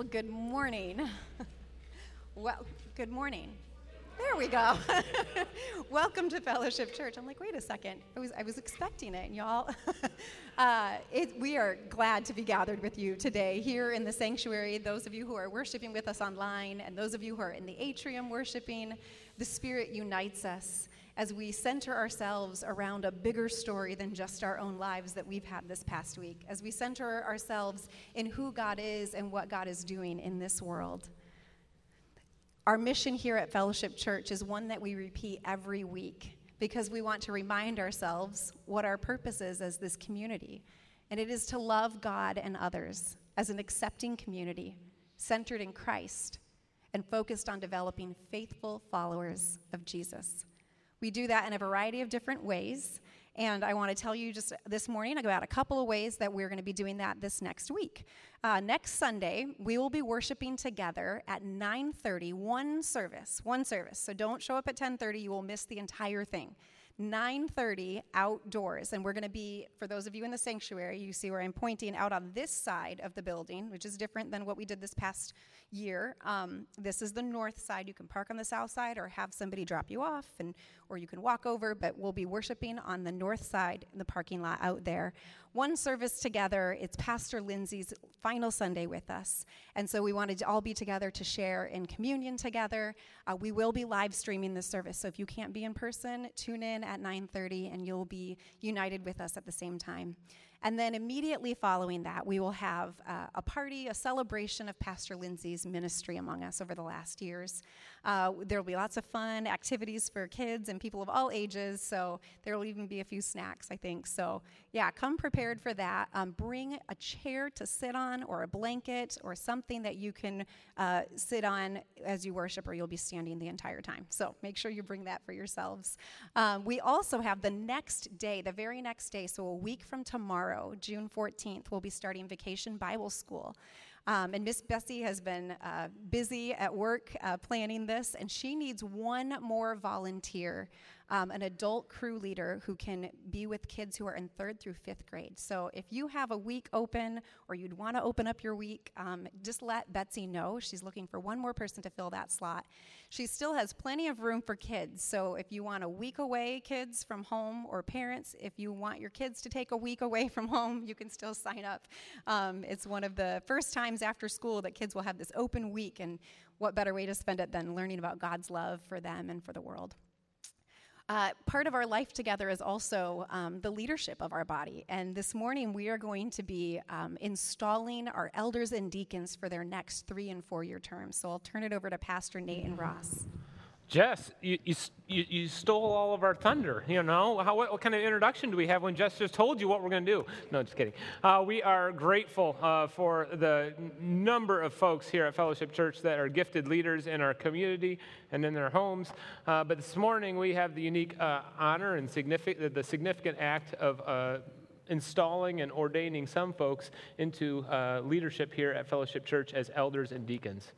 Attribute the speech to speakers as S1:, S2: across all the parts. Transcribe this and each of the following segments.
S1: Well, good morning. well, good morning. There we go. Welcome to Fellowship Church. I'm like, wait a second. I was, I was expecting it, y'all. uh, it, we are glad to be gathered with you today here in the sanctuary. Those of you who are worshiping with us online, and those of you who are in the atrium worshiping, the Spirit unites us as we center ourselves around a bigger story than just our own lives that we've had this past week, as we center ourselves in who God is and what God is doing in this world. Our mission here at Fellowship Church is one that we repeat every week because we want to remind ourselves what our purpose is as this community. And it is to love God and others as an accepting community centered in Christ and focused on developing faithful followers of Jesus. We do that in a variety of different ways. And I want to tell you just this morning about a couple of ways that we're going to be doing that this next week. Uh, next Sunday, we will be worshiping together at 9:30, one service, one service. So don't show up at 10:30; you will miss the entire thing. 9:30 outdoors and we're going to be for those of you in the sanctuary you see where i'm pointing out on this side of the building which is different than what we did this past year um, this is the north side you can park on the south side or have somebody drop you off and or you can walk over but we'll be worshiping on the north side in the parking lot out there one service together. It's Pastor Lindsay's final Sunday with us. And so we wanted to all be together to share in communion together. Uh, we will be live streaming the service. So if you can't be in person, tune in at 9:30 and you'll be united with us at the same time. And then immediately following that, we will have uh, a party, a celebration of Pastor Lindsay's ministry among us over the last years. Uh, there will be lots of fun activities for kids and people of all ages, so there will even be a few snacks, I think. So, yeah, come prepared for that. Um, bring a chair to sit on, or a blanket, or something that you can uh, sit on as you worship, or you'll be standing the entire time. So, make sure you bring that for yourselves. Um, we also have the next day, the very next day, so a week from tomorrow tomorrow, June 14th, we'll be starting Vacation Bible School. Um, and Miss Betsy has been uh, busy at work uh, planning this, and she needs one more volunteer um, an adult crew leader who can be with kids who are in third through fifth grade. So if you have a week open or you'd want to open up your week, um, just let Betsy know. She's looking for one more person to fill that slot. She still has plenty of room for kids. So if you want a week away, kids from home, or parents, if you want your kids to take a week away from home, you can still sign up. Um, it's one of the first times after school that kids will have this open week, and what better way to spend it than learning about God's love for them and for the world? Uh, part of our life together is also um, the leadership of our body. And this morning we are going to be um, installing our elders and deacons for their next three and four year terms. So I'll turn it over to Pastor Nate and Ross.
S2: Jess, you, you, you, stole all of our thunder. You know, How, what, what, kind of introduction do we have when Jess just told you what we're going to do? No, just kidding. Uh, we are grateful uh, for the number of folks here at Fellowship Church that are gifted leaders in our community and in their homes. Uh, but this morning we have the unique uh, honor and significant, the significant act of uh, installing and ordaining some folks into uh, leadership here at Fellowship Church as elders and deacons.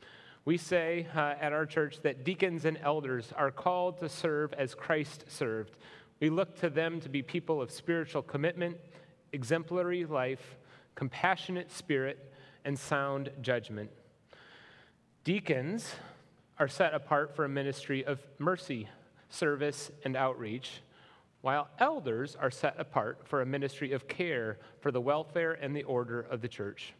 S2: We say uh, at our church that deacons and elders are called to serve as Christ served. We look to them to be people of spiritual commitment, exemplary life, compassionate spirit, and sound judgment. Deacons are set apart for a ministry of mercy, service, and outreach, while elders are set apart for a ministry of care for the welfare and the order of the church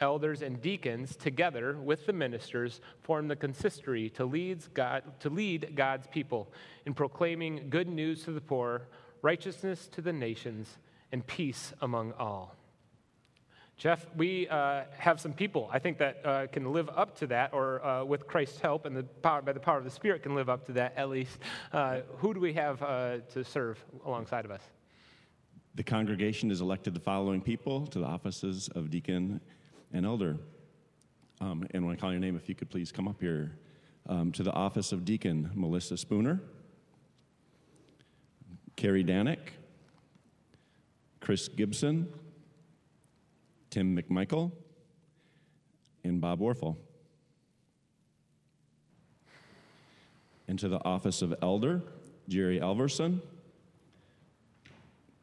S2: elders, and deacons, together with the ministers, form the consistory to, God, to lead God's people in proclaiming good news to the poor, righteousness to the nations, and peace among all. Jeff, we uh, have some people, I think, that uh, can live up to that, or uh, with Christ's help and the power, by the power of the Spirit, can live up to that at least. Uh, who do we have uh, to serve alongside of us?
S3: The congregation has elected the following people to the offices of deacon and elder. Um, and when I call your name, if you could please come up here um, to the office of deacon, Melissa Spooner, Carrie Danick, Chris Gibson, Tim McMichael, and Bob Warfel. Into the office of elder, Jerry Alverson,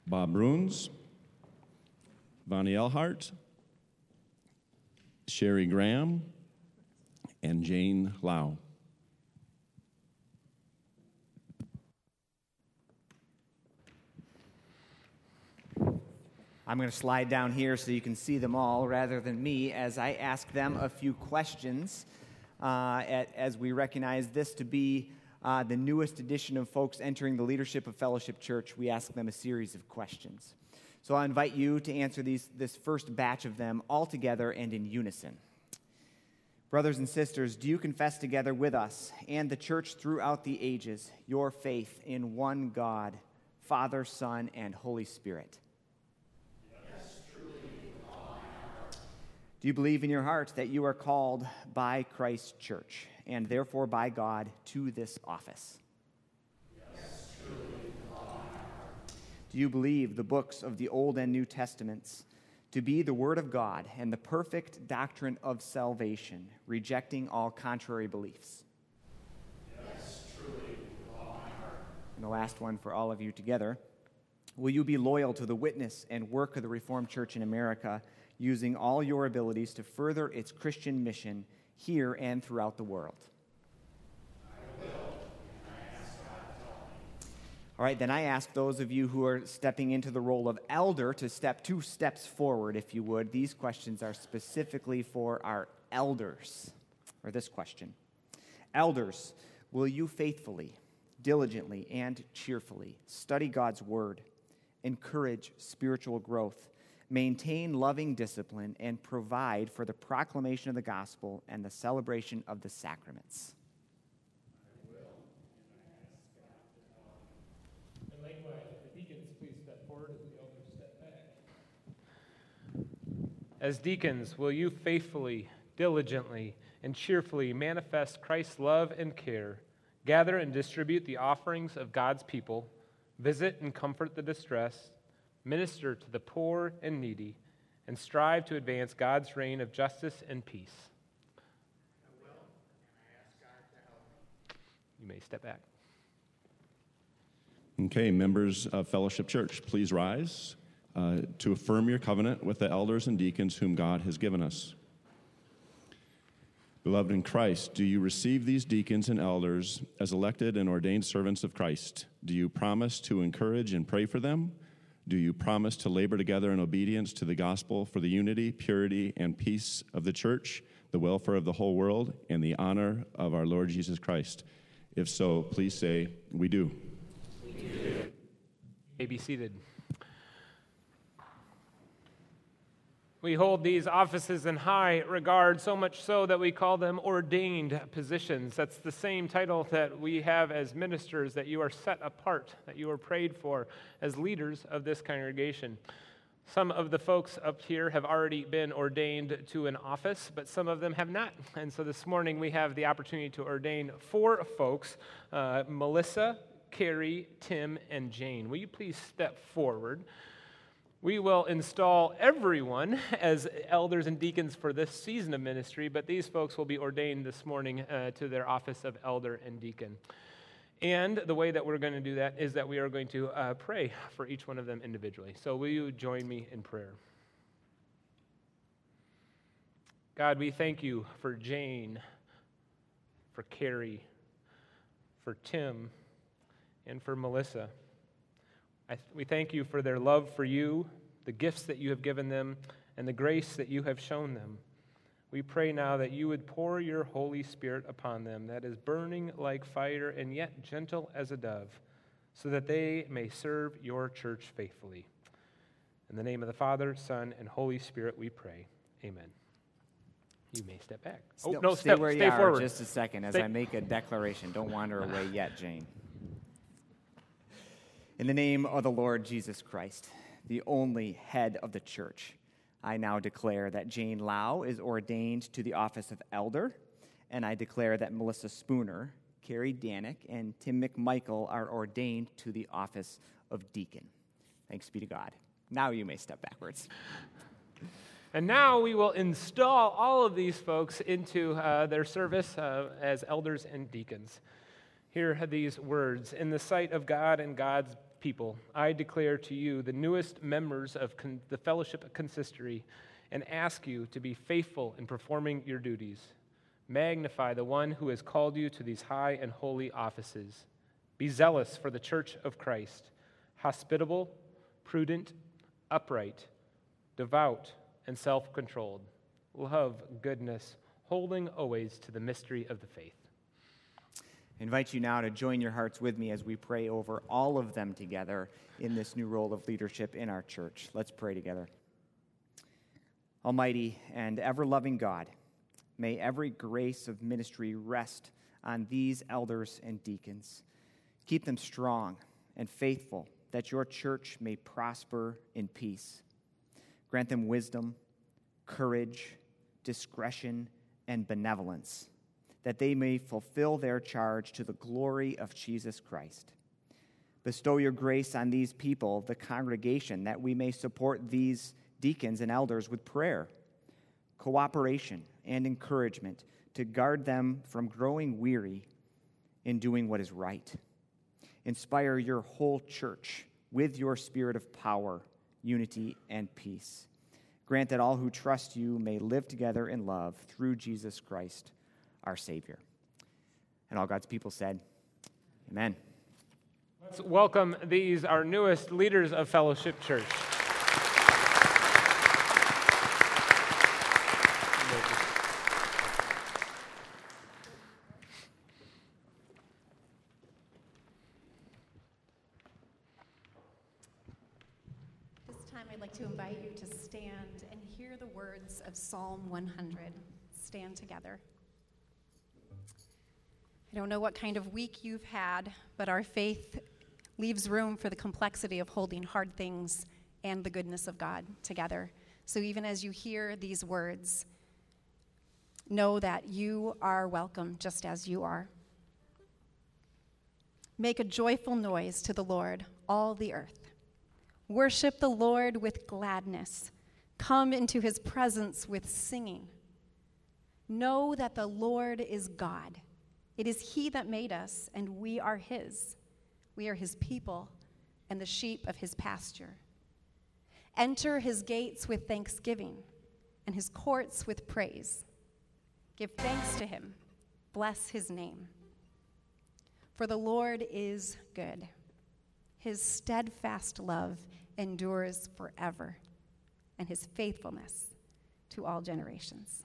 S3: Bob Bruns, Vonnie Elhart, Sherry Graham, and Jane Lau.
S4: I'm going to slide down here so you can see them all rather than me as I ask them a few questions uh, at, as we recognize this to be uh, the newest edition of folks entering the leadership of Fellowship Church. We ask them a series of questions. So I invite you to answer these, this first batch of them all together and in unison. Brothers and sisters, do you confess together with us and the church throughout the ages your faith in one God, Father, Son, and Holy Spirit? Do you believe in your heart that you are called by Christ's church and therefore by God to this office? Do you believe the books of the Old and New Testaments to be the Word of God and the perfect doctrine of salvation, rejecting all contrary beliefs? Yes, truly, and the last one for all of you together. Will you be loyal to the witness and work of the Reformed Church in America? using all your abilities to further its Christian mission here and throughout the world. All right, then I ask those of you who are stepping into the role of elder to step two steps forward, if you would. These questions are specifically for our elders. Or this question Elders, will you faithfully, diligently, and cheerfully study God's word, encourage spiritual growth, maintain loving discipline, and provide for the proclamation of the gospel and the celebration of the sacraments.
S2: As deacons, will you faithfully, diligently, and cheerfully manifest Christ's love and care, gather and distribute the offerings of God's people, visit and comfort the distressed, minister to the poor and needy, and strive to advance God's reign of justice and peace. You may step back.
S3: Okay, members of Fellowship Church, please rise uh, to affirm your covenant with the elders and deacons whom God has given us. Beloved in Christ, do you receive these deacons and elders as elected and ordained servants of Christ? Do you promise to encourage and pray for them? Do you promise to labor together in obedience to the gospel for the unity, purity, and peace of the church, the welfare of the whole world, and the honor of our Lord Jesus Christ? If so, please say, We do. We do. You
S2: may be seated. We hold these offices in high regard, so much so that we call them ordained positions. That's the same title that we have as ministers, that you are set apart, that you are prayed for as leaders of this congregation. Some of the folks up here have already been ordained to an office, but some of them have not. And so this morning we have the opportunity to ordain four folks uh, Melissa, Carrie, Tim, and Jane. Will you please step forward? We will install everyone as elders and deacons for this season of ministry, but these folks will be ordained this morning uh, to their office of elder and deacon. And the way that we're going to do that is that we are going to uh, pray for each one of them individually. So, will you join me in prayer? God, we thank you for Jane, for Carrie, for Tim, and for Melissa. Th- we thank you for their love for you, the gifts that you have given them, and the grace that you have shown them. We pray now that you would pour your Holy Spirit upon them, that is burning like fire and yet gentle as a dove, so that they may serve your church faithfully. In the name of the Father, Son, and Holy Spirit, we pray. Amen. You may step back.
S4: Oh, no, stay step, where stay you forward. are just a second as stay. I make a declaration. Don't wander away yet, Jane. In the name of the Lord Jesus Christ, the only head of the church, I now declare that Jane Lau is ordained to the office of elder, and I declare that Melissa Spooner, Carrie Danick, and Tim McMichael are ordained to the office of deacon. Thanks be to God. Now you may step backwards.
S2: And now we will install all of these folks into uh, their service uh, as elders and deacons. Here are these words In the sight of God and God's people, I declare to you, the newest members of con- the fellowship consistory, and ask you to be faithful in performing your duties. Magnify the one who has called you to these high and holy offices. Be zealous for the church of Christ, hospitable, prudent, upright, devout, and self controlled. Love goodness, holding always to the mystery of the faith.
S4: I invite you now to join your hearts with me as we pray over all of them together in this new role of leadership in our church. Let's pray together. Almighty and ever loving God, may every grace of ministry rest on these elders and deacons. Keep them strong and faithful, that your church may prosper in peace. Grant them wisdom, courage, discretion, and benevolence, that they may fulfill their charge to the glory of Jesus Christ. Bestow your grace on these people, the congregation, that we may support these deacons and elders with prayer, cooperation, and encouragement to guard them from growing weary in doing what is right. Inspire your whole church with your spirit of power, unity, and peace. Grant that all who trust you may live together in love through Jesus Christ, our Savior. And all God's people said, Amen.
S2: Let's welcome these, our newest leaders of Fellowship Church.
S1: This time I'd like to invite you to stand and hear the words of Psalm 100. Stand together. I don't know what kind of week you've had, but our faith leaves room for the complexity of holding hard things and the goodness of God together. So even as you hear these words, know that you are welcome just as you are. Make a joyful noise to the Lord, all the earth. Worship the Lord with gladness. Come into his presence with singing. Know that the Lord is God. It is he that made us, and we are his. We are his people and the sheep of his pasture. Enter his gates with thanksgiving and his courts with praise. Give thanks to him. Bless his name. For the Lord is good. His steadfast love endures forever, and his faithfulness to all generations.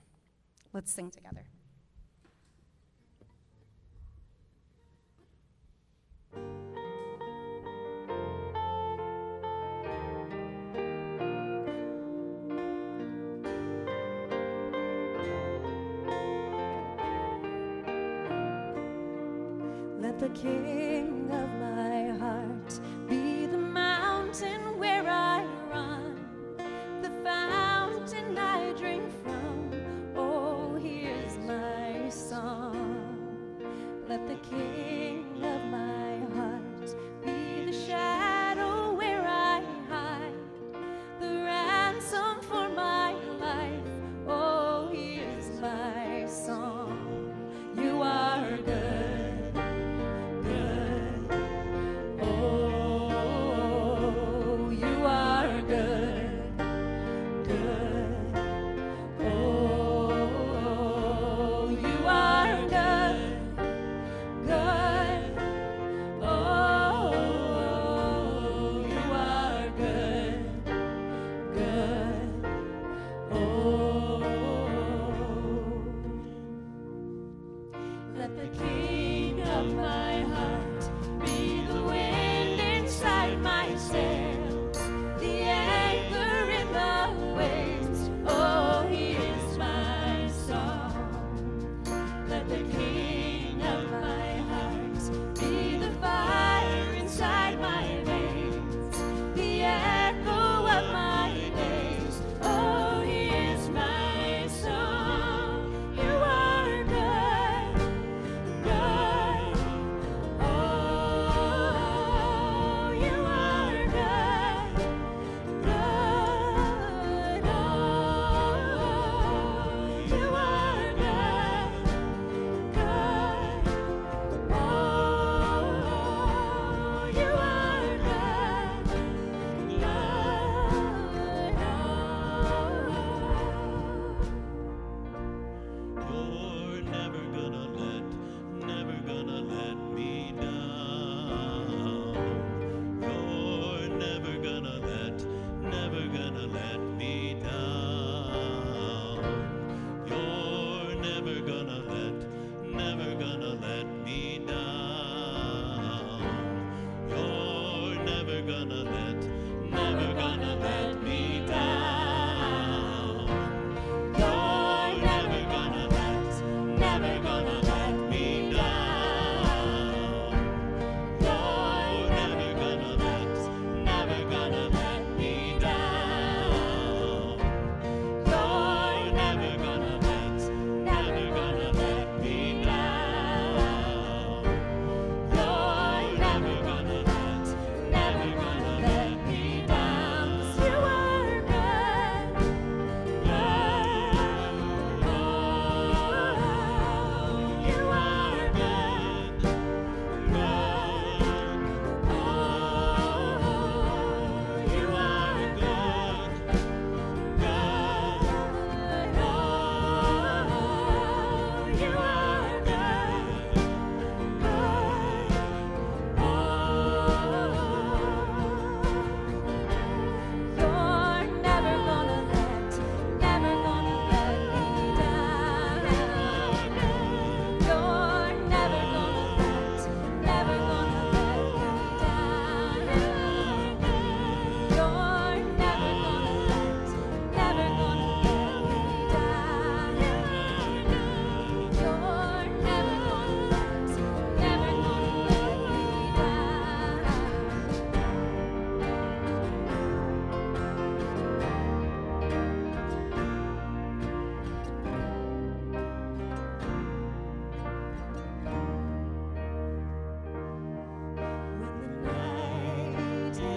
S1: Let's sing together.
S5: Let the King of my heart be the mountain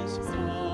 S6: Jesus.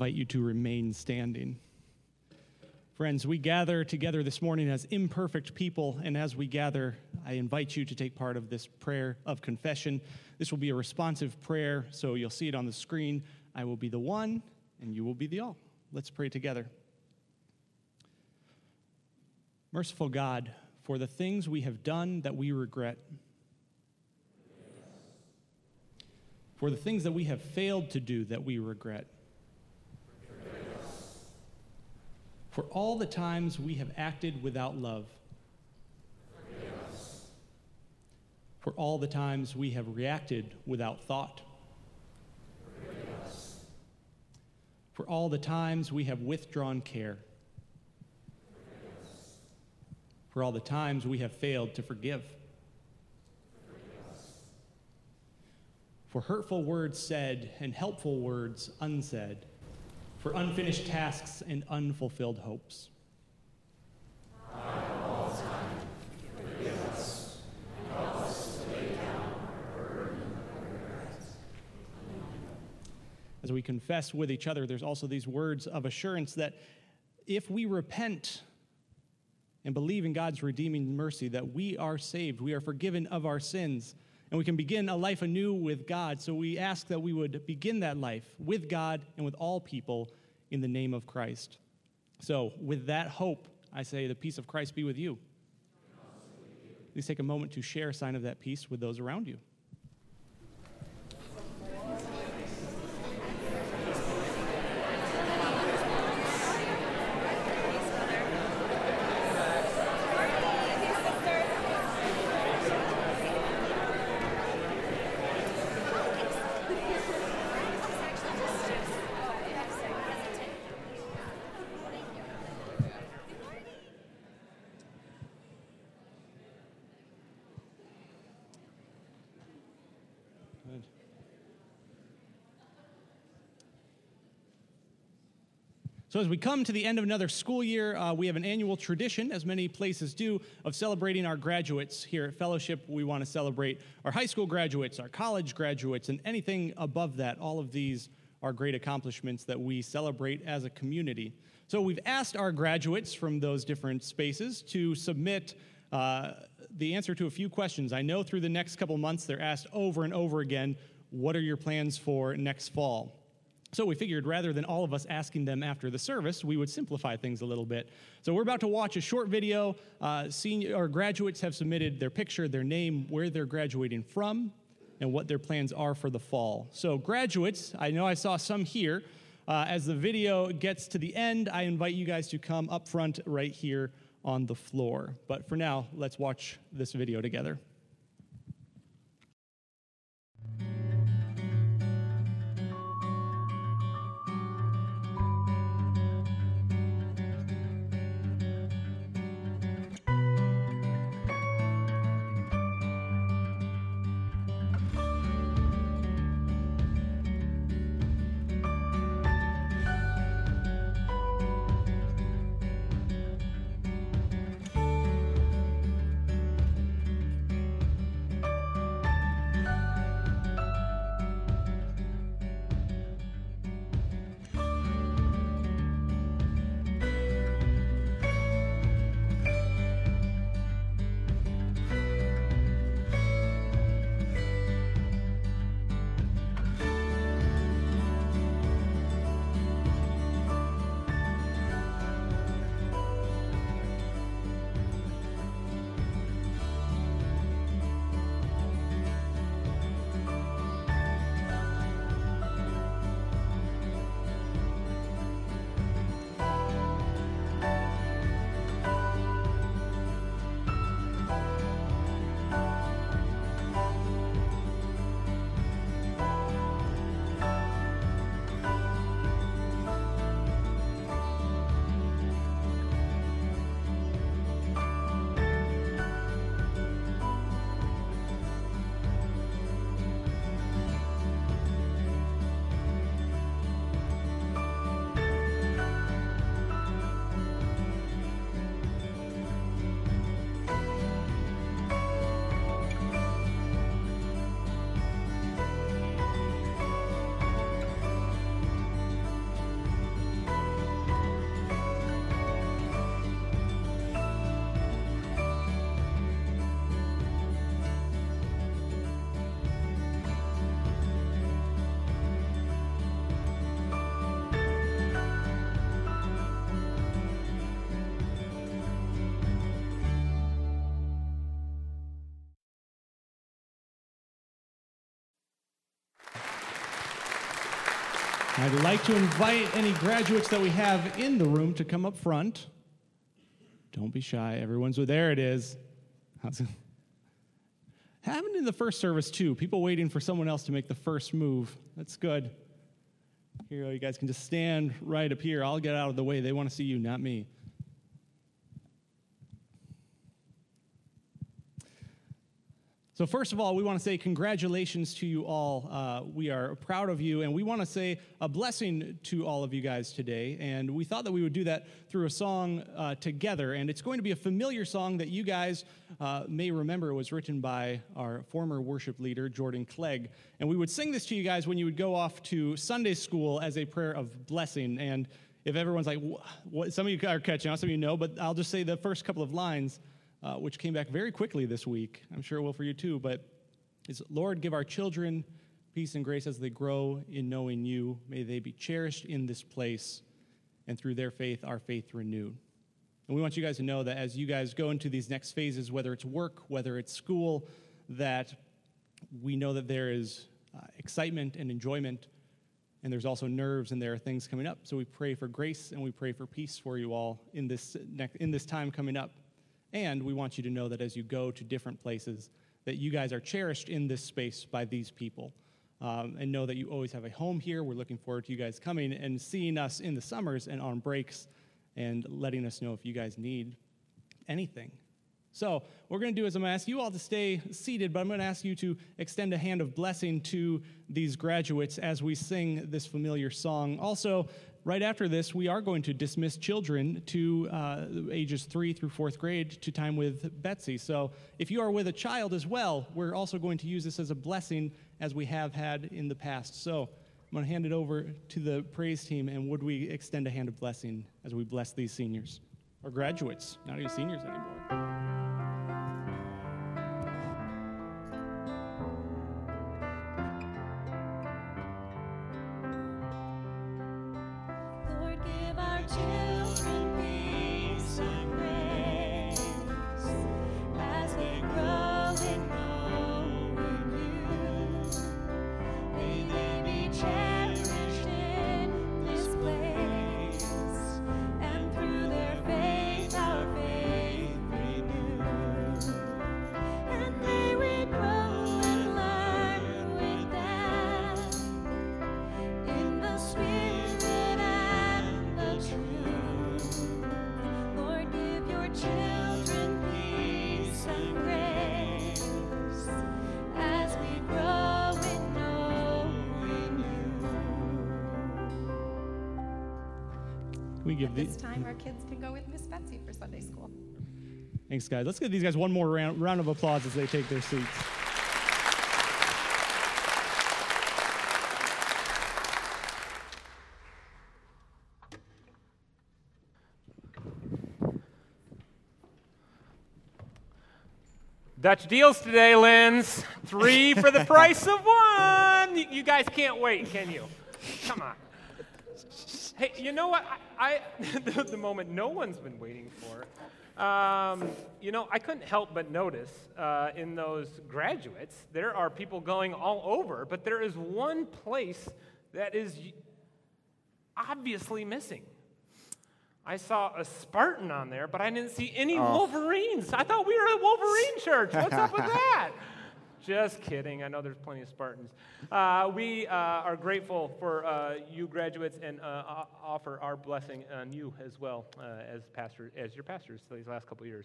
S6: Invite you to remain standing. Friends, we gather together this morning as imperfect people, and as we gather, I invite you to take part of this prayer of confession. This will be a responsive prayer, so you'll see it on the screen. I will be the one, and you will be the all. Let's pray together. Merciful God, for the things we have done that we regret, for the things that we have failed to do that we regret, for all the times we have acted without love, for all the times we have reacted without thought, for all the times we have withdrawn care. For all the times we have failed to forgive. For hurtful words said and helpful words unsaid, for unfinished tasks and unfulfilled hopes. As we confess with each other, there's also these words of assurance that if we repent and believe in God's redeeming mercy that we are saved, we are forgiven of our sins, and we can begin a life anew with God. So we ask that we would begin that life with God and with all people in the name of Christ. So, with that hope, I say, the peace of Christ be with you. Please take a moment to share a sign of that peace with those around you. As we come to the end of another school year, uh, we have an annual tradition, as many places do, of celebrating our graduates. Here at Fellowship, we want to celebrate our high school graduates, our college graduates, and anything above that. All of these are great accomplishments that we celebrate as a community. So, we've asked our graduates from those different spaces to submit uh, the answer to a few questions. I know through the next couple months, they're asked over and over again what are your plans for next fall? So we figured rather than all of us asking them after the service, we would simplify things a little bit. So we're about to watch a short video. Uh, senior or graduates have submitted their picture, their name, where they're graduating from, and what their plans are for the fall. So graduates, I know I saw some here. Uh, as the video gets to the end, I invite you guys to come up front right here on the floor. But for now, let's watch this video together. I'd like to invite any graduates that we have in the room to come up front. Don't be shy. Everyone's oh, there. It is. Happened in the first service too. People waiting for someone else to make the first move. That's good. Here, you guys can just stand right up here. I'll get out of the way. They want to see you, not me. So, first of all, we want to say congratulations to you all. Uh, we are proud of you, and we want to say a blessing to all of you guys today. And we thought that we would do that through a song uh, together. And it's going to be a familiar song that you guys uh, may remember. Was written by our former worship leader, Jordan Clegg. And we would sing this to you guys when you would go off to Sunday school as a prayer of blessing. And if everyone's like, what, some of you are catching on, some of you know, but I'll just say the first couple of lines uh, which came back very quickly this week. I'm sure it will for you too, but is Lord, give our children peace and grace as they grow in knowing you. May they be cherished in this place, and through their faith, our faith renewed. And we want you guys to know that as you guys go into these next phases, whether it's work, whether it's school, that we know that there is uh, excitement and enjoyment, and there's also nerves, and there are things coming up. So we pray for grace and we pray for peace for you all in this, in this time coming up. And we want you to know that as you go to different places, that you guys are cherished in this space by these people. Um, and know that you always have a home here. We're looking forward to you guys coming and seeing us in the summers and on breaks and letting us know if you guys need anything. So, what we're going to do is I'm going to ask you all to stay seated, but I'm going to ask you to extend a hand of blessing to these graduates as we sing this familiar song. Also, right after this, we are going to dismiss children to uh, ages three through fourth grade to time with Betsy. So if you are with a child as well, we're also going to use this as a blessing as we have had in the past. So I'm going to hand it over to the praise team, and would we extend a hand of blessing as we bless these seniors or graduates, not even seniors anymore.
S1: We give At this time, our kids can go with Miss Betsy for Sunday school.
S6: Thanks, guys. Let's give these guys one more round, round of applause as they take their seats.
S2: Dutch deals today, Linz. Three for the price of one. You guys can't wait, can you? Come on. Hey, you know what? I, I the, the, moment no one's been waiting for. Um, you know, I couldn't help but notice uh, in those graduates, there are people going all over, but there is one place that is obviously missing. I saw a Spartan on there, but I didn't see any oh. Wolverines. I thought we were a Wolverine church. What's up with that? Just kidding. I know there's plenty of Spartans. Uh, we uh, are grateful for uh, you graduates and uh, offer our blessing on you as well uh, as pastor, as your pastors these last couple years.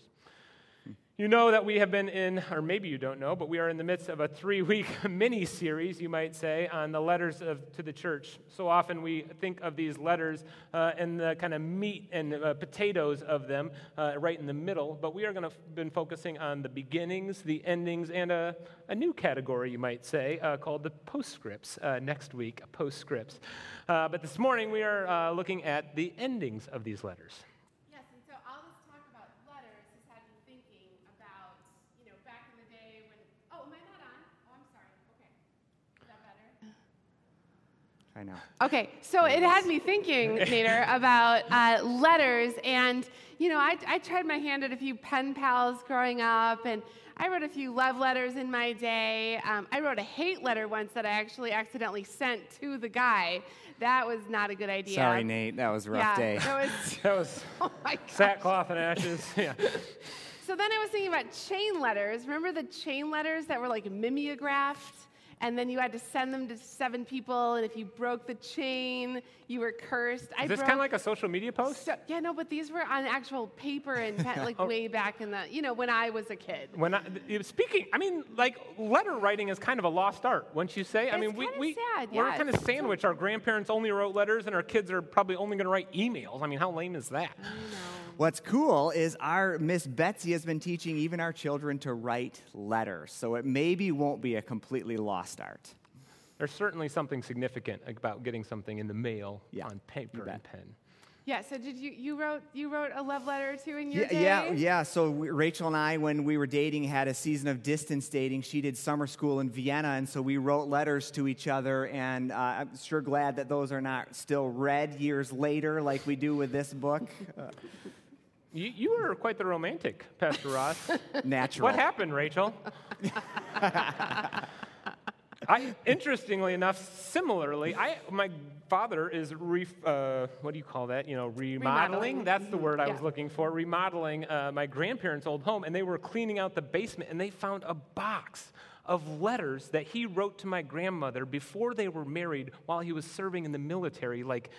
S2: You know that we have been in, or maybe you don't know, but we are in the midst of a three week mini series, you might say, on the letters of, to the church. So often we think of these letters uh, and the kind of meat and uh, potatoes of them uh, right in the middle, but we are going to been focusing on the beginnings, the endings, and a, a new category, you might say, uh, called the postscripts uh, next week, postscripts. Uh, but this morning we are looking at the endings of these letters.
S4: I know.
S7: Okay, so it had me thinking, Nader, about uh, letters. And, you know, I, I tried my hand at a few pen pals growing up, and I wrote a few love letters in my day. Um, I wrote a hate letter once that I actually accidentally sent to the guy. That was not a good idea.
S4: Sorry, Nate. That was a rough
S7: yeah,
S4: day.
S7: That was,
S2: That was
S7: oh my gosh.
S2: sackcloth and ashes. Yeah.
S7: So then I was thinking about chain letters. Remember the chain letters that were like mimeographed? And then you had to send them to seven people, and if you broke the chain, you were cursed. I
S2: Is this kind of like a social media post?
S7: So, yeah, no, but these were on actual paper and like
S2: Oh.
S7: way back in the, you know, when I was a kid.
S2: When I, speaking, I mean, like letter writing is kind of a lost art, wouldn't you say? I mean, we, we
S7: sad,
S2: we're
S7: yeah,
S2: kind of sandwiched. Our grandparents only wrote letters, and our kids are probably only going to write emails. I mean, how lame is that?
S4: What's cool is our Miss Betsy has been teaching even our children to write letters, so it maybe won't be a completely lost art.
S2: There's certainly something significant about getting something in the mail
S4: Yeah,
S2: on paper and pen.
S7: Yeah. So did you you wrote you wrote a love letter or two in your
S4: Yeah,
S7: day?
S4: yeah, yeah. So we, Rachel and I, when we were dating, had a season of distance dating. She did summer school in Vienna, and so we wrote letters to each other. And uh, I'm sure glad that those are not still read years later, like we do with this book. Uh,
S2: You, you were quite the romantic, Pastor Ross.
S4: natural.
S2: what happened, Rachel? I, interestingly enough, similarly, I, my father is re, uh, what do you call that? You know, remodeling.
S7: Remodeling.
S2: That's the word I was looking for. Remodeling uh, my grandparents' old home, and they were cleaning out the basement, and they found a box of letters that he wrote to my grandmother before they were married, while he was serving in the military, like.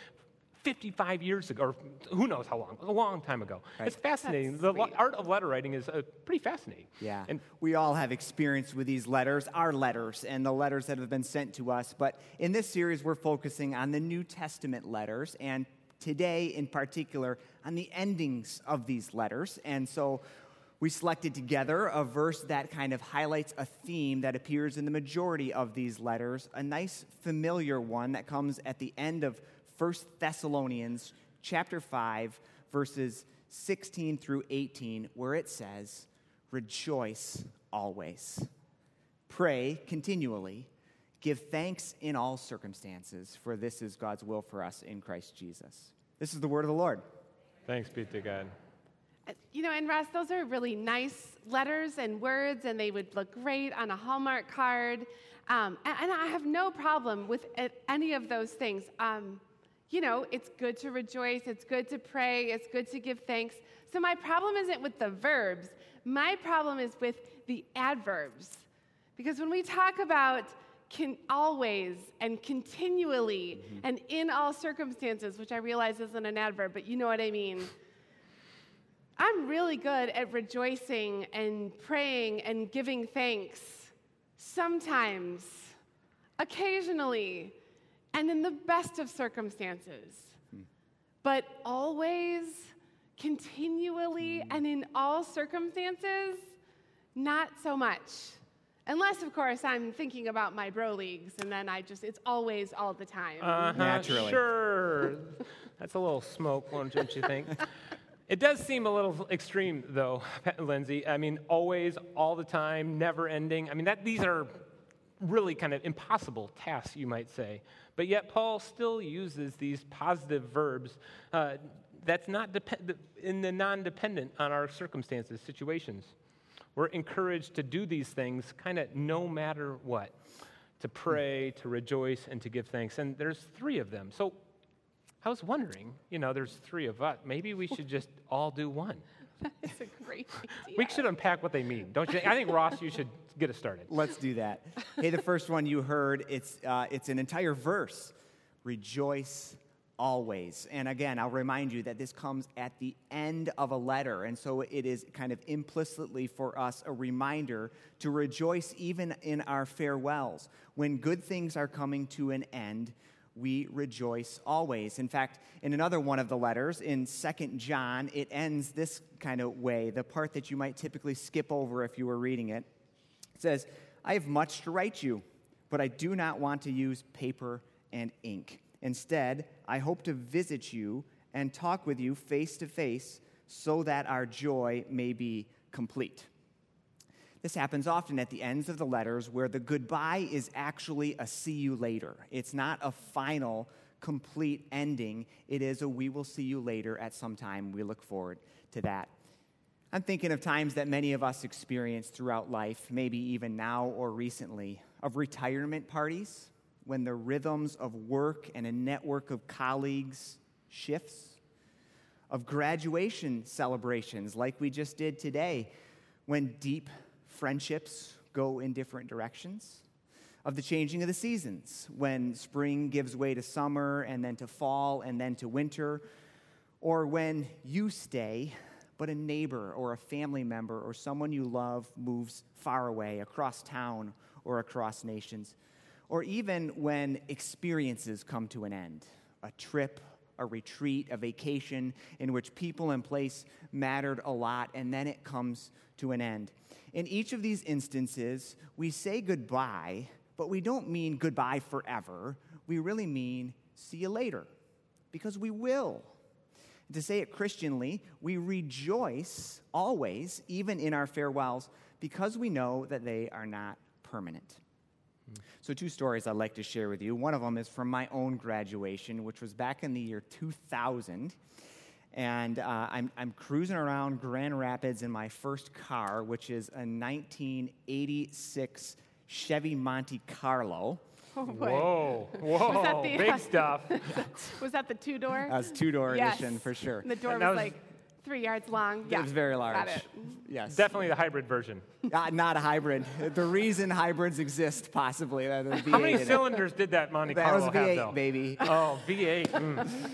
S2: 55 years ago, or who knows how long, a long time ago.
S4: Right.
S2: It's fascinating.
S7: That's
S2: the
S7: sweet.
S2: art of letter writing is uh, pretty fascinating.
S4: Yeah.
S2: And
S4: we all have experience with these letters, our letters, and the letters that have been sent to us. But in this series, we're focusing on the New Testament letters, and today in particular, on the endings of these letters. And so we selected together a verse that kind of highlights a theme that appears in the majority of these letters, a nice familiar one that comes at the end of 1 Thessalonians chapter 5 verses 16 through 18 where it says, "Rejoice always. Pray continually. Give thanks in all circumstances, for this is God's will for us in Christ Jesus." This is the word of the Lord.
S2: thanks be to God.
S7: Uh, You know, and Russ, those are really nice letters and words, and they would look great on a Hallmark card. Um, and, and I have no problem with any of those things. Um, you know, it's good to rejoice, it's good to pray, it's good to give thanks. So my problem isn't with the verbs, my problem is with the adverbs. Because when we talk about can always and continually mm-hmm. and in all circumstances, which I realize isn't an adverb, but you know what I mean. I'm really good at rejoicing and praying and giving thanks. Sometimes, occasionally, and in the best of circumstances. But always, continually, and in all circumstances, not so much. Unless, of course, I'm thinking about my bro leagues, and then I just, it's always all the time.
S2: Uh-huh,
S4: Naturally.
S2: Sure. That's a little smoke, don't you think? It does seem a little extreme, though, Lindsay. I mean, always, all the time, never ending. I mean, that, these are really kind of impossible tasks, you might say. But yet, Paul still uses these positive verbs uh, that's not dep- in the non dependent on our circumstances, situations. We're encouraged to do these things kind of no matter what to pray, to rejoice, and to give thanks. And there's three of them. So I was wondering, you know, there's three of us. Maybe we should just all do one.
S7: it's a great idea.
S2: We should unpack what they mean, don't you? think? I think Ross, you should get us started.
S4: Let's do that. hey, the first one you heard, it's, uh, it's an entire verse. Rejoice always. And again, I'll remind you that this comes at the end of a letter. And so it is kind of implicitly for us a reminder to rejoice even in our farewells. When good things are coming to an end, we rejoice always. In fact, in another one of the letters, in Second John, it ends this kind of way, the part that you might typically skip over if you were reading it. It says, I have much to write you, but I do not want to use paper and ink. Instead, I hope to visit you and talk with you face to face so that our joy may be complete. This happens often at the ends of the letters where the goodbye is actually a see you later. It's not a final, complete ending. It is a we will see you later at some time. We look forward to that. I'm thinking of times that many of us experience throughout life, maybe even now or recently, of retirement parties when the rhythms of work and a network of colleagues shifts, of graduation celebrations like we just did today when deep friendships go in different directions, of the changing of the seasons when spring gives way to summer and then to fall and then to winter, or when you stay but a neighbor or a family member or someone you love moves far away, across town or across nations, or even when experiences come to an end a trip, a retreat, a vacation in which people and place mattered a lot, and then it comes to an end. In each of these instances, we say goodbye, but we don't mean goodbye forever. We really mean see you later, because we will. To say it Christianly, we rejoice always, even in our farewells, because we know that they are not permanent. So, two stories I'd like to share with you. One of them is from my own graduation, which was back in the year 2000. And uh, I'm, I'm cruising around Grand Rapids in my first car, which is a 1986 Chevy Monte Carlo.
S7: Oh, boy.
S2: Whoa, whoa,
S7: Was that the,
S2: big
S7: uh,
S2: stuff.
S7: Was that the two door?
S4: That was two door
S7: Yes.
S4: edition for sure.
S7: And the door
S2: And
S7: was,
S2: was-
S7: like three yards long. Yeah.
S4: It was very large.
S7: Got it.
S4: Yes.
S2: Definitely the hybrid version.
S4: Uh, not a hybrid. The reason hybrids exist, possibly. Uh, the V8
S2: How many
S4: in it.
S2: cylinders did that Monte
S4: That
S2: Carlo
S4: was
S2: have,
S4: V8,
S2: though?
S4: baby.
S2: Oh, V8. mm.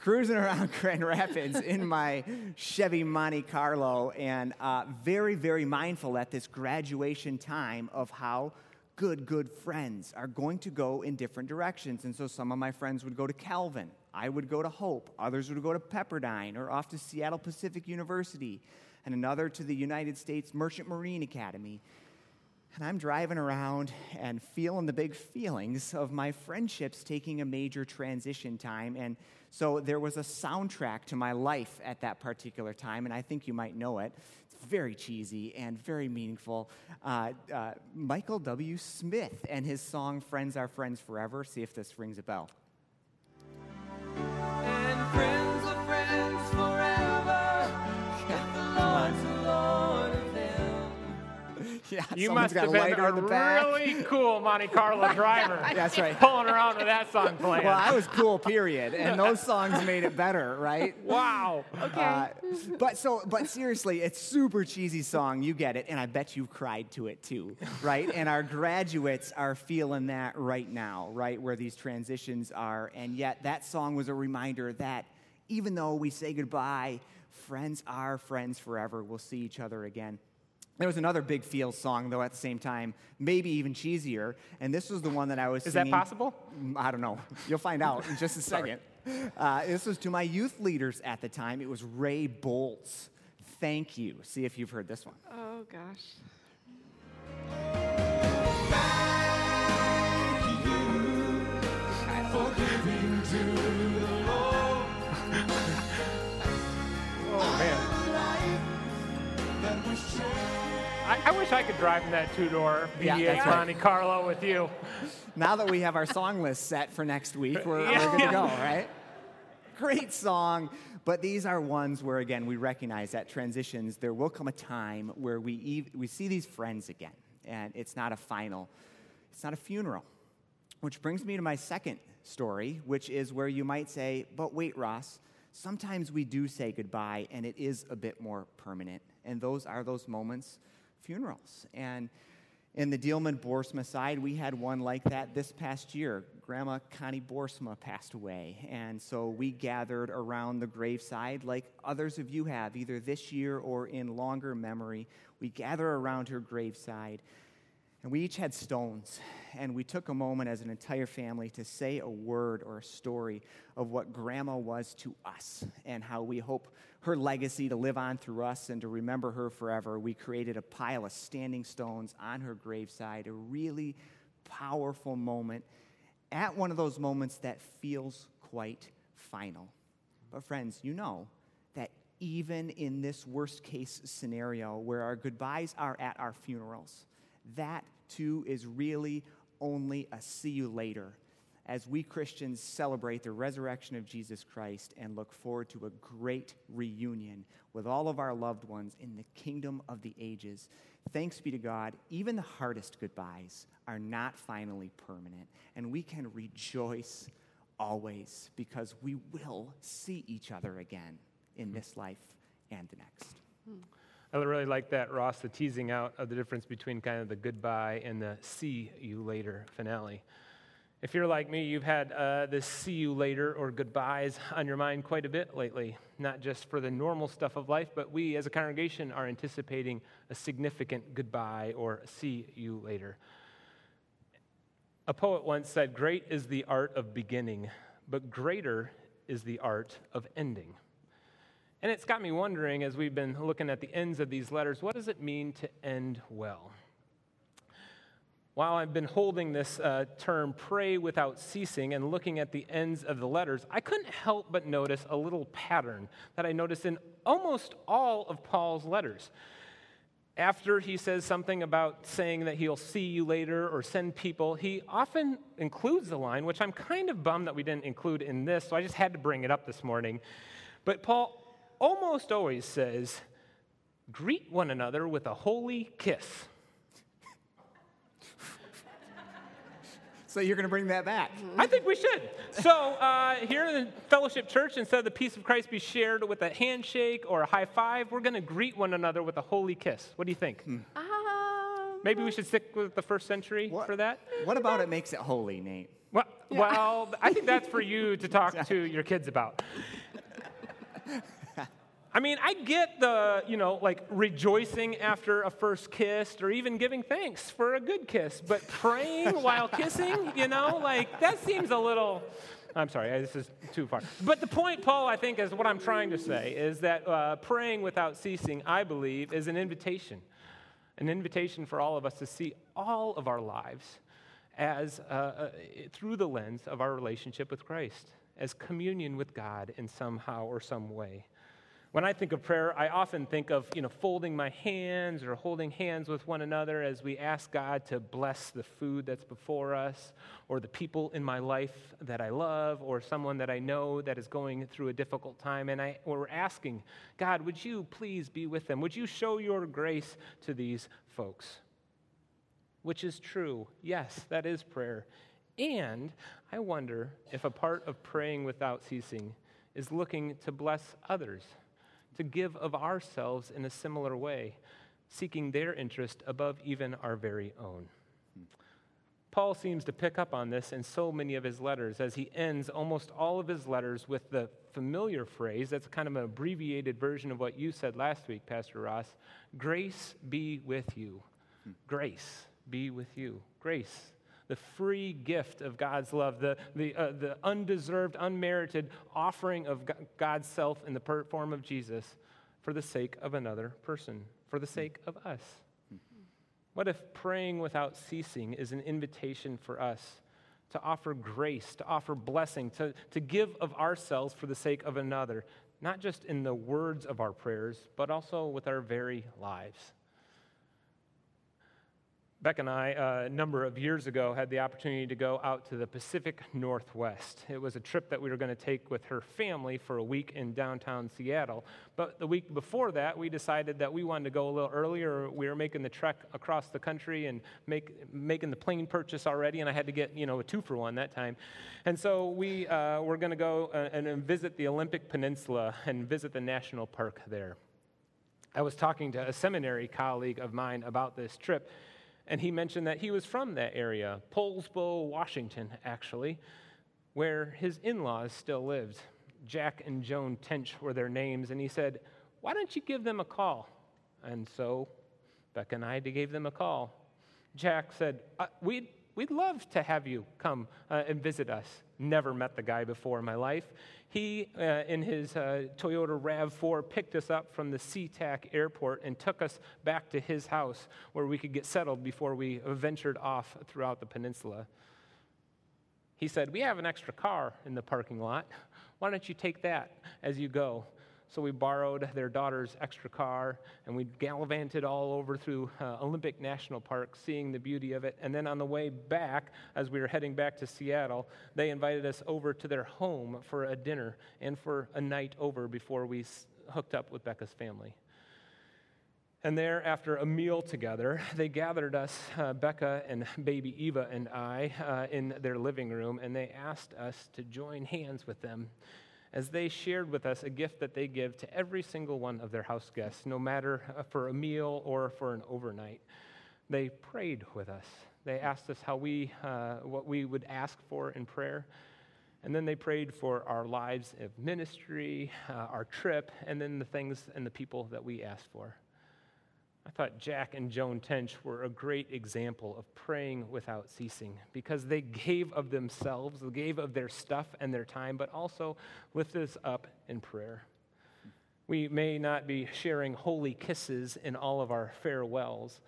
S4: Cruising around Grand Rapids in my Chevy Monte Carlo, and uh, very, very mindful at this graduation time of how good, good friends are going to go in different directions. And so some of my friends would go to Calvin. I would go to Hope. Others would go to Pepperdine or off to Seattle Pacific University, and another to the United States Merchant Marine Academy. And I'm driving around and feeling the big feelings of my friendships taking a major transition time. And so there was a soundtrack to my life at that particular time, and I think you might know it. It's very cheesy and very meaningful. Uh, uh, Michael W. Smith and his song Friends Are Friends Forever. See if this rings a bell.
S8: Friends
S4: Yeah,
S2: You must
S4: got
S2: have
S4: a
S2: been
S4: lighter
S2: a
S4: the
S2: really cool Monte Carlo driver.
S4: That's right.
S2: Pulling around with that song playing.
S4: Well, I was cool, period. And those songs made it better, right?
S2: wow.
S7: Okay.
S4: Uh, but so, but seriously, it's super cheesy song. You get it, and I bet you cried to it too, right? and our graduates are feeling that right now, right, where these transitions are. And yet, that song was a reminder that even though we say goodbye, friends are friends forever. We'll see each other again. There was another big feel song, though, at the same time, maybe even cheesier. And this was the one that I was
S2: Is that possible?
S4: Mm, I don't know. You'll find out in just a second. Uh, this was to my youth leaders at the time. It was Ray Boltz Thank You. See if you've heard this one.
S7: oh, gosh.
S2: I, wish I could drive in that two door
S4: Yeah,
S2: V8
S4: that's right.
S2: Monte Carlo with you.
S4: Now that we have our song list set for next week, we're, we're
S2: Yeah.
S4: good to go, right? Great song. But these are ones where, again, we recognize that transitions, there will come a time where we, ev- we see these friends again. And it's not a final, it's not a funeral. Which brings me to my second story, which is where you might say, but wait, Ross, sometimes we do say goodbye and it is a bit more permanent. And those are those moments, funerals. And in the Dealman Borsma side, we had one like that this past year. Grandma Connie Borsma passed away. And so we gathered around the graveside like others of you have, either this year or in longer memory. We gather around her graveside. And we each had stones, and we took a moment as an entire family to say a word or a story of what Grandma was to us and how we hope her legacy to live on through us and to remember her forever. We created a pile of standing stones on her graveside, a really powerful moment at one of those moments that feels quite final. But, friends, you know that even in this worst case scenario where our goodbyes are at our funerals. That too is really only a see you later as we Christians celebrate the resurrection of Jesus Christ and look forward to a great reunion with all of our loved ones in the kingdom of the ages. Thanks be to God, even the hardest goodbyes are not finally permanent, and we can rejoice always because we will see each other again in hmm. this life and the next. Hmm.
S2: I really like that, Ross, the teasing out of the difference between kind of the goodbye and the see you later finale. If you're like me, you've had uh, the see you later or goodbyes on your mind quite a bit lately, not just for the normal stuff of life, but we as a congregation are anticipating a significant goodbye or see you later. A poet once said, Great is the art of beginning, but greater is the art of ending. And it's got me wondering as we've been looking at the ends of these letters, what does it mean to end well? While I've been holding this uh, term, pray without ceasing, and looking at the ends of the letters, I couldn't help but notice a little pattern that I noticed in almost all of Paul's letters. After he says something about saying that he'll see you later or send people, he often includes the line, which I'm kind of bummed that we didn't include in this, so I just had to bring it up this morning. But Paul almost always says, greet one another with a holy kiss.
S4: So you're going to bring that back?
S2: I think we should. So, uh, here in the Fellowship Church, instead of the peace of Christ be shared with a handshake or a high five, we're going to greet one another with a holy kiss. What do you think?
S7: Um,
S2: Maybe we should stick with the first century
S4: What-
S2: for that?
S4: What about it makes it holy, Nate?
S2: Well, well, I think that's for you to talk to your kids about. I mean, I get the, you know, like rejoicing after a first kiss or even giving thanks for a good kiss, but praying while kissing, you know, like that seems a little. I'm sorry, this is too far. But the point, Paul, I think, is what I'm trying to say is that uh, praying without ceasing, I believe, is an invitation. An invitation for all of us to see all of our lives as uh, uh, through the lens of our relationship with Christ, as communion with God in somehow or some way. When I think of prayer, I often think of you know folding my hands or holding hands with one another as we ask God to bless the food that's before us, or the people in my life that I love, or someone that I know that is going through a difficult time, and I, we're asking God, would you please be with them? Would you show your grace to these folks? Which is true. Yes, that is prayer. And I wonder if a part of praying without ceasing is looking to bless others, to give of ourselves in a similar way, seeking their interest above even our very own. Paul seems to pick up on this in so many of his letters as he ends almost all of his letters with the familiar phrase that's kind of an abbreviated version of what you said last week, Pastor Ross grace be with you. Hmm. Grace be with you. Grace the free gift of God's love, the, the, uh, the undeserved, unmerited offering of God's self in the form of Jesus for the sake of another person, for the sake of us. What if praying without ceasing is an invitation for us to offer grace, to offer blessing, to, to give of ourselves for the sake of another, not just in the words of our prayers, but also with our very lives? Beck and I, uh, a number of years ago, had the opportunity to go out to the Pacific Northwest. It was a trip that we were going to take with her family for a week in downtown Seattle. But the week before that, we decided that we wanted to go a little earlier. We were making the trek across the country and make, making the plane purchase already, and I had to get, you know, a two for one that time. And so we uh, were going to go uh, and, and visit the Olympic Peninsula and visit the national park there. I was talking to a seminary colleague of mine about this trip, and he mentioned that he was from that area, Poulsbo, Washington, actually, where his in laws still lived. Jack and Joan Tench were their names, and he said, Why don't you give them a call? And so Becca and I gave them a call. Jack said, uh, we'd, we'd love to have you come uh, and visit us. Never met the guy before in my life. He, uh, in his uh, Toyota RAV4, picked us up from the SeaTac airport and took us back to his house where we could get settled before we ventured off throughout the peninsula. He said, We have an extra car in the parking lot. Why don't you take that as you go? So we borrowed their daughter's extra car and we gallivanted all over through uh, Olympic National Park, seeing the beauty of it. And then on the way back, as we were heading back to Seattle, they invited us over to their home for a dinner and for a night over before we hooked up with Becca's family. And there, after a meal together, they gathered us, uh, Becca and baby Eva and I, uh, in their living room, and they asked us to join hands with them as they shared with us a gift that they give to every single one of their house guests, no matter uh, for a meal or for an overnight. They prayed with us. They asked us how we, uh, what we would ask for in prayer. And then they prayed for our lives of ministry, uh, our trip, and then the things and the people that we asked for. I thought Jack and Joan Tench were a great example of praying without ceasing because they gave of themselves, they gave of their stuff and their time, but also lifted us up in prayer. We may not be sharing holy kisses in all of our farewells,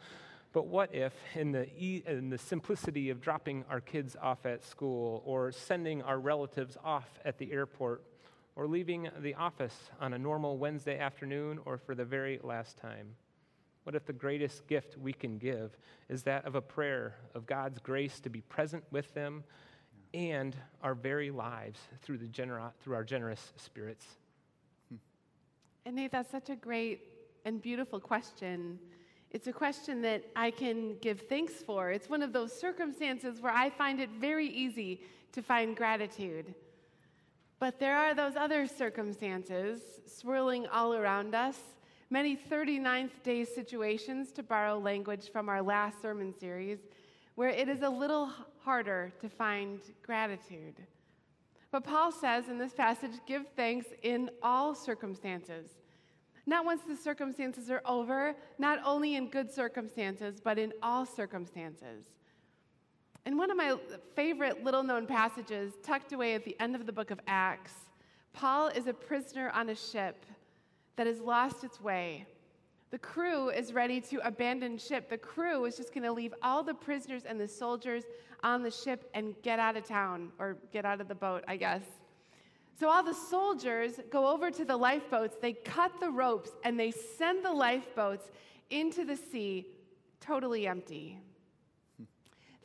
S2: but what if, in the, e- in the simplicity of dropping our kids off at school, or sending our relatives off at the airport, or leaving the office on a normal Wednesday afternoon, or for the very last time? What if the greatest gift we can give is that of a prayer of God's grace to be present with them and our very lives through, the genera- through our generous spirits?
S7: And Nate, that's such a great and beautiful question. It's a question that I can give thanks for. It's one of those circumstances where I find it very easy to find gratitude. But there are those other circumstances swirling all around us, many 39th day situations, to borrow language from our last sermon series, where it is a little harder to find gratitude. But Paul says in this passage, give thanks in all circumstances. Not once the circumstances are over, not only in good circumstances, but in all circumstances. In one of my favorite little known passages, tucked away at the end of the book of Acts, Paul is a prisoner on a ship that has lost its way. The crew is ready to abandon ship. The crew is just going to leave all the prisoners and the soldiers on the ship and get out of town, or get out of the boat, I guess. So all the soldiers go over to the lifeboats, they cut the ropes, and they send the lifeboats into the sea totally empty.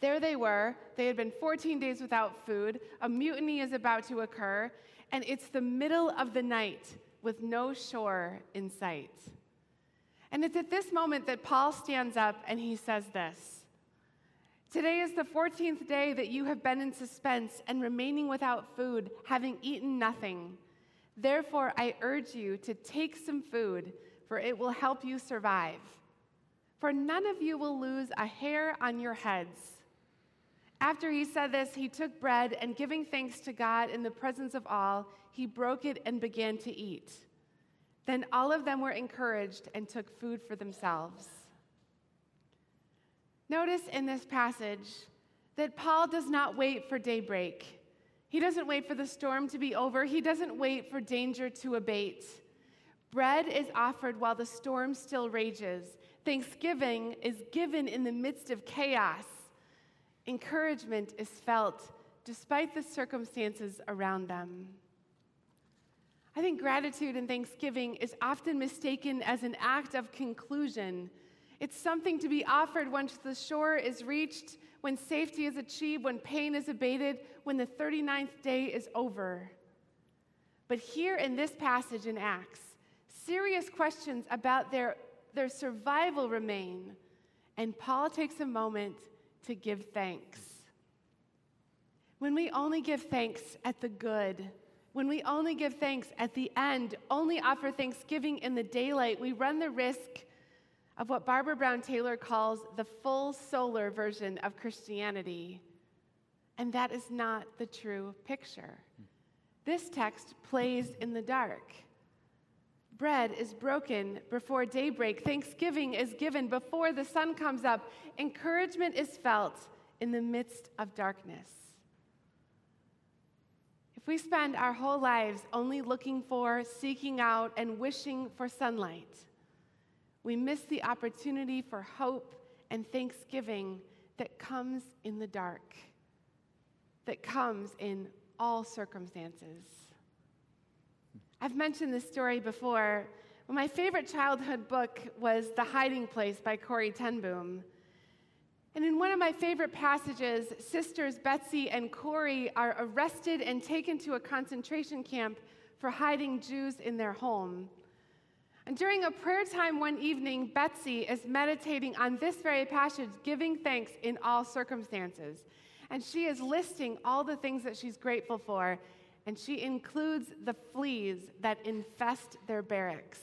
S7: There they were. They had been 14 days without food. A mutiny is about to occur, and it's the middle of the night with no shore in sight. And it's at this moment that Paul stands up and he says this Today is the 14th day that you have been in suspense and remaining without food, having eaten nothing. Therefore, I urge you to take some food, for it will help you survive. For none of you will lose a hair on your heads. After he said this, he took bread and giving thanks to God in the presence of all, he broke it and began to eat. Then all of them were encouraged and took food for themselves. Notice in this passage that Paul does not wait for daybreak. He doesn't wait for the storm to be over. He doesn't wait for danger to abate. Bread is offered while the storm still rages. Thanksgiving is given in the midst of chaos. Encouragement is felt despite the circumstances around them. I think gratitude and thanksgiving is often mistaken as an act of conclusion. It's something to be offered once the shore is reached, when safety is achieved, when pain is abated, when the 39th day is over. But here in this passage in Acts, serious questions about their, their survival remain, and Paul takes a moment to give thanks. When we only give thanks at the good, when we only give thanks at the end, only offer thanksgiving in the daylight, we run the risk of what Barbara Brown Taylor calls the full solar version of Christianity. And that is not the true picture. This text plays in the dark. Bread is broken before daybreak. Thanksgiving is given before the sun comes up. Encouragement is felt in the midst of darkness. If we spend our whole lives only looking for, seeking out, and wishing for sunlight, we miss the opportunity for hope and thanksgiving that comes in the dark, that comes in all circumstances. I've mentioned this story before. My favorite childhood book was The Hiding Place by Corrie ten Boom. And in one of my favorite passages, sisters Betsy and Corrie are arrested and taken to a concentration camp for hiding Jews in their home. And during a prayer time one evening, Betsy is meditating on this very passage, giving thanks in all circumstances. And she is listing all the things that she's grateful for, and she includes the fleas that infest their barracks.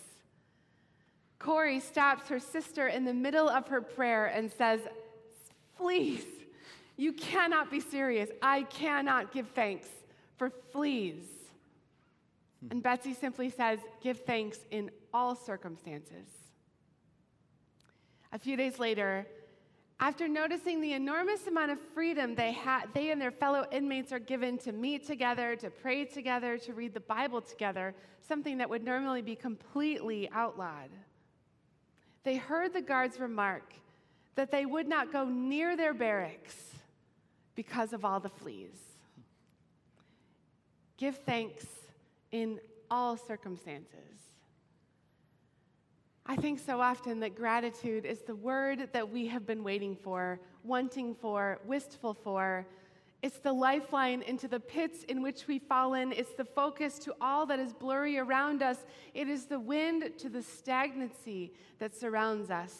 S7: Corrie stops her sister in the middle of her prayer and says, Fleas, you cannot be serious. I cannot give thanks for fleas. And Betsy simply says, Give thanks in all circumstances. A few days later, after noticing the enormous amount of freedom they, ha- they and their fellow inmates are given to meet together, to pray together, to read the Bible together, something that would normally be completely outlawed, they heard the guards remark that they would not go near their barracks because of all the fleas. Give thanks in all circumstances. I think so often that gratitude is the word that we have been waiting for, wanting for, wistful for. It's the lifeline into the pits in which we've fallen. It's the focus to all that is blurry around us. It is the wind to the stagnancy that surrounds us.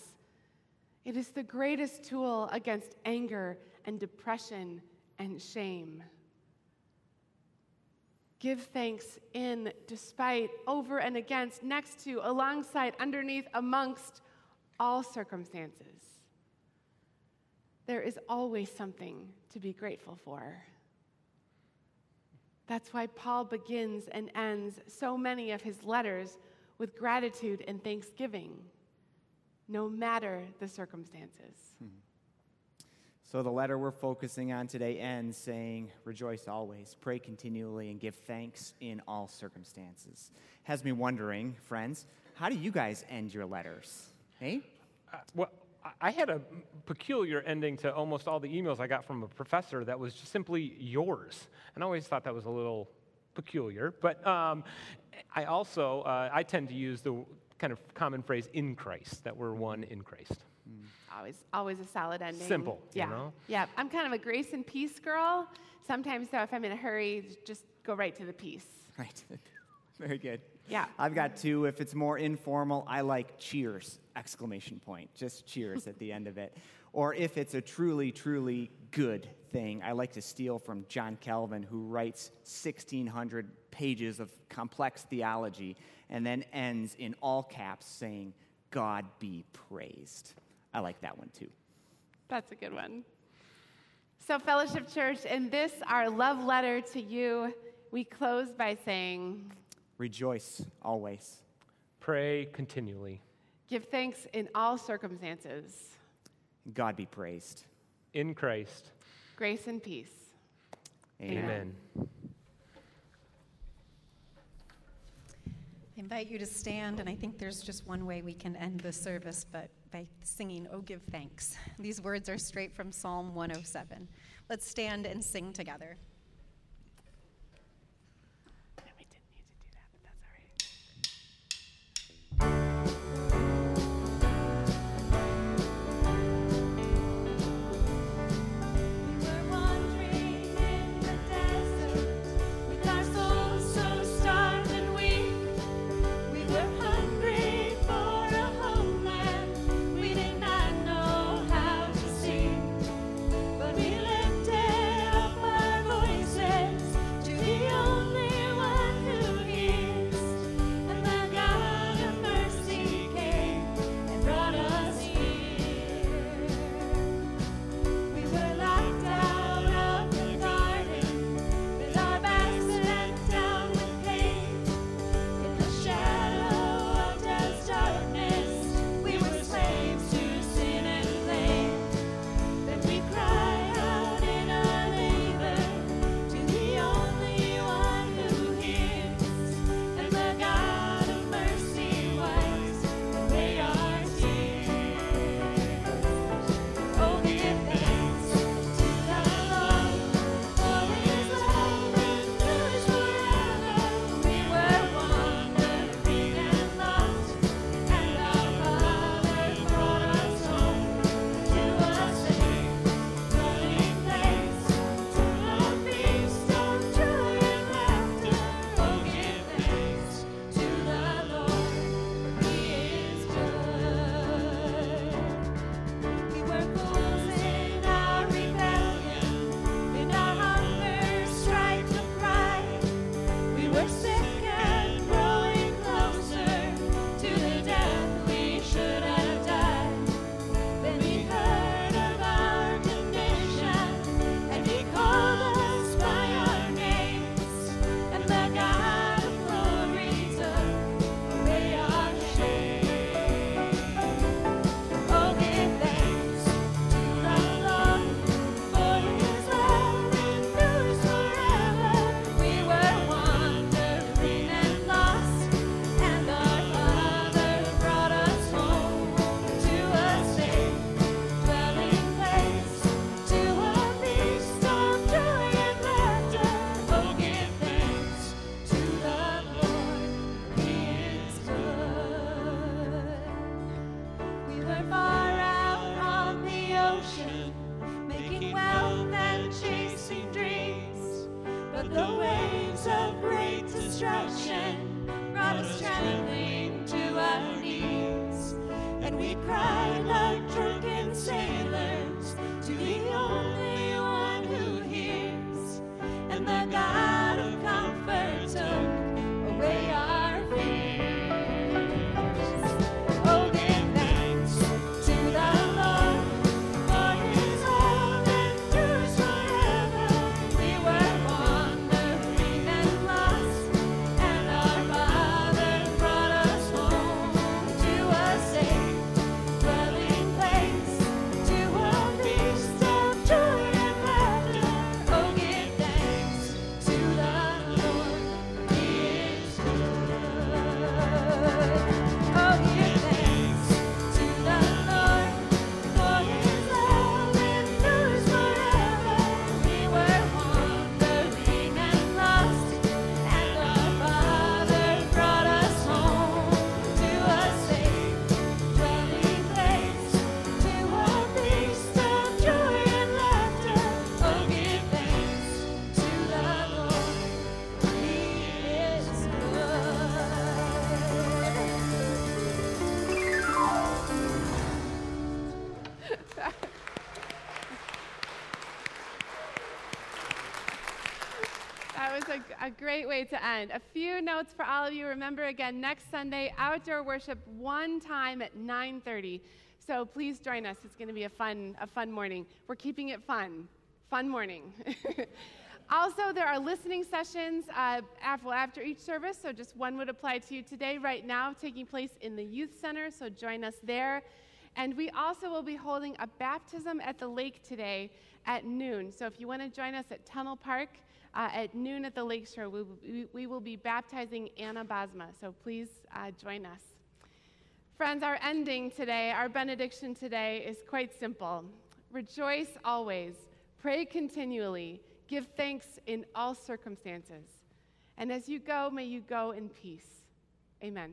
S7: It is the greatest tool against anger and depression and shame. Give thanks in, despite, over and against, next to, alongside, underneath, amongst all circumstances. There is always something to be grateful for. That's why Paul begins and ends so many of his letters with gratitude and thanksgiving, no matter the circumstances. Hmm.
S4: So the letter we're focusing on today ends saying, Rejoice always, pray continually, and give thanks in all circumstances. Has me wondering, friends, how do you guys end your letters? Hey?
S2: Uh, well, I- had a peculiar ending to almost all the emails I got from a professor that was just simply yours. And I always thought that was a little peculiar. But um, I also, uh, I tend to use the kind of common phrase in Christ, that we're one in Christ.
S7: Always, always a solid ending.
S2: Simple, you
S7: yeah.
S2: know?
S7: Yeah, I'm kind of a grace and peace girl. Sometimes, though, if I'm in a hurry, just go right to the peace.
S4: Right. Very good.
S7: Yeah.
S4: I've got two. If it's more informal, I like cheers, exclamation point. Just cheers at the end of it. Or if it's a truly, truly good thing, I like to steal from John Calvin, who writes 1,600 pages of complex theology and then ends in all caps saying, God be praised. I like that one too.
S7: That's a good one. So, Fellowship Church, in this, our love letter to you, we close by saying,
S4: Rejoice always.
S2: Pray continually.
S7: Give thanks in all circumstances,
S4: God be praised.
S2: In Christ.
S7: grace and peace.
S2: Amen.
S1: I invite you to stand, and I think there's just one way we can end the service, but by singing, Oh, give thanks. These words are straight from Psalm 107. Let's stand and sing together.
S7: Great way to end. A few notes for all of you. Remember again, next Sunday, outdoor worship one time at 9:30. So please join us. It's going to be a fun, a fun morning. We're keeping it fun. Fun morning. also, there are listening sessions uh, after, after each service. So just one would apply to you today, right now, taking place in the youth center. So join us there. And we also will be holding a baptism at the lake today at noon. So if you want to join us at Tunnel Park uh, at noon at the lakeshore, we, we, we will be baptizing Anna Basma. So please uh, join us. Friends, our ending today, our benediction today is quite simple. Rejoice always, pray continually, give thanks in all circumstances. And as you go, may you go in peace. Amen.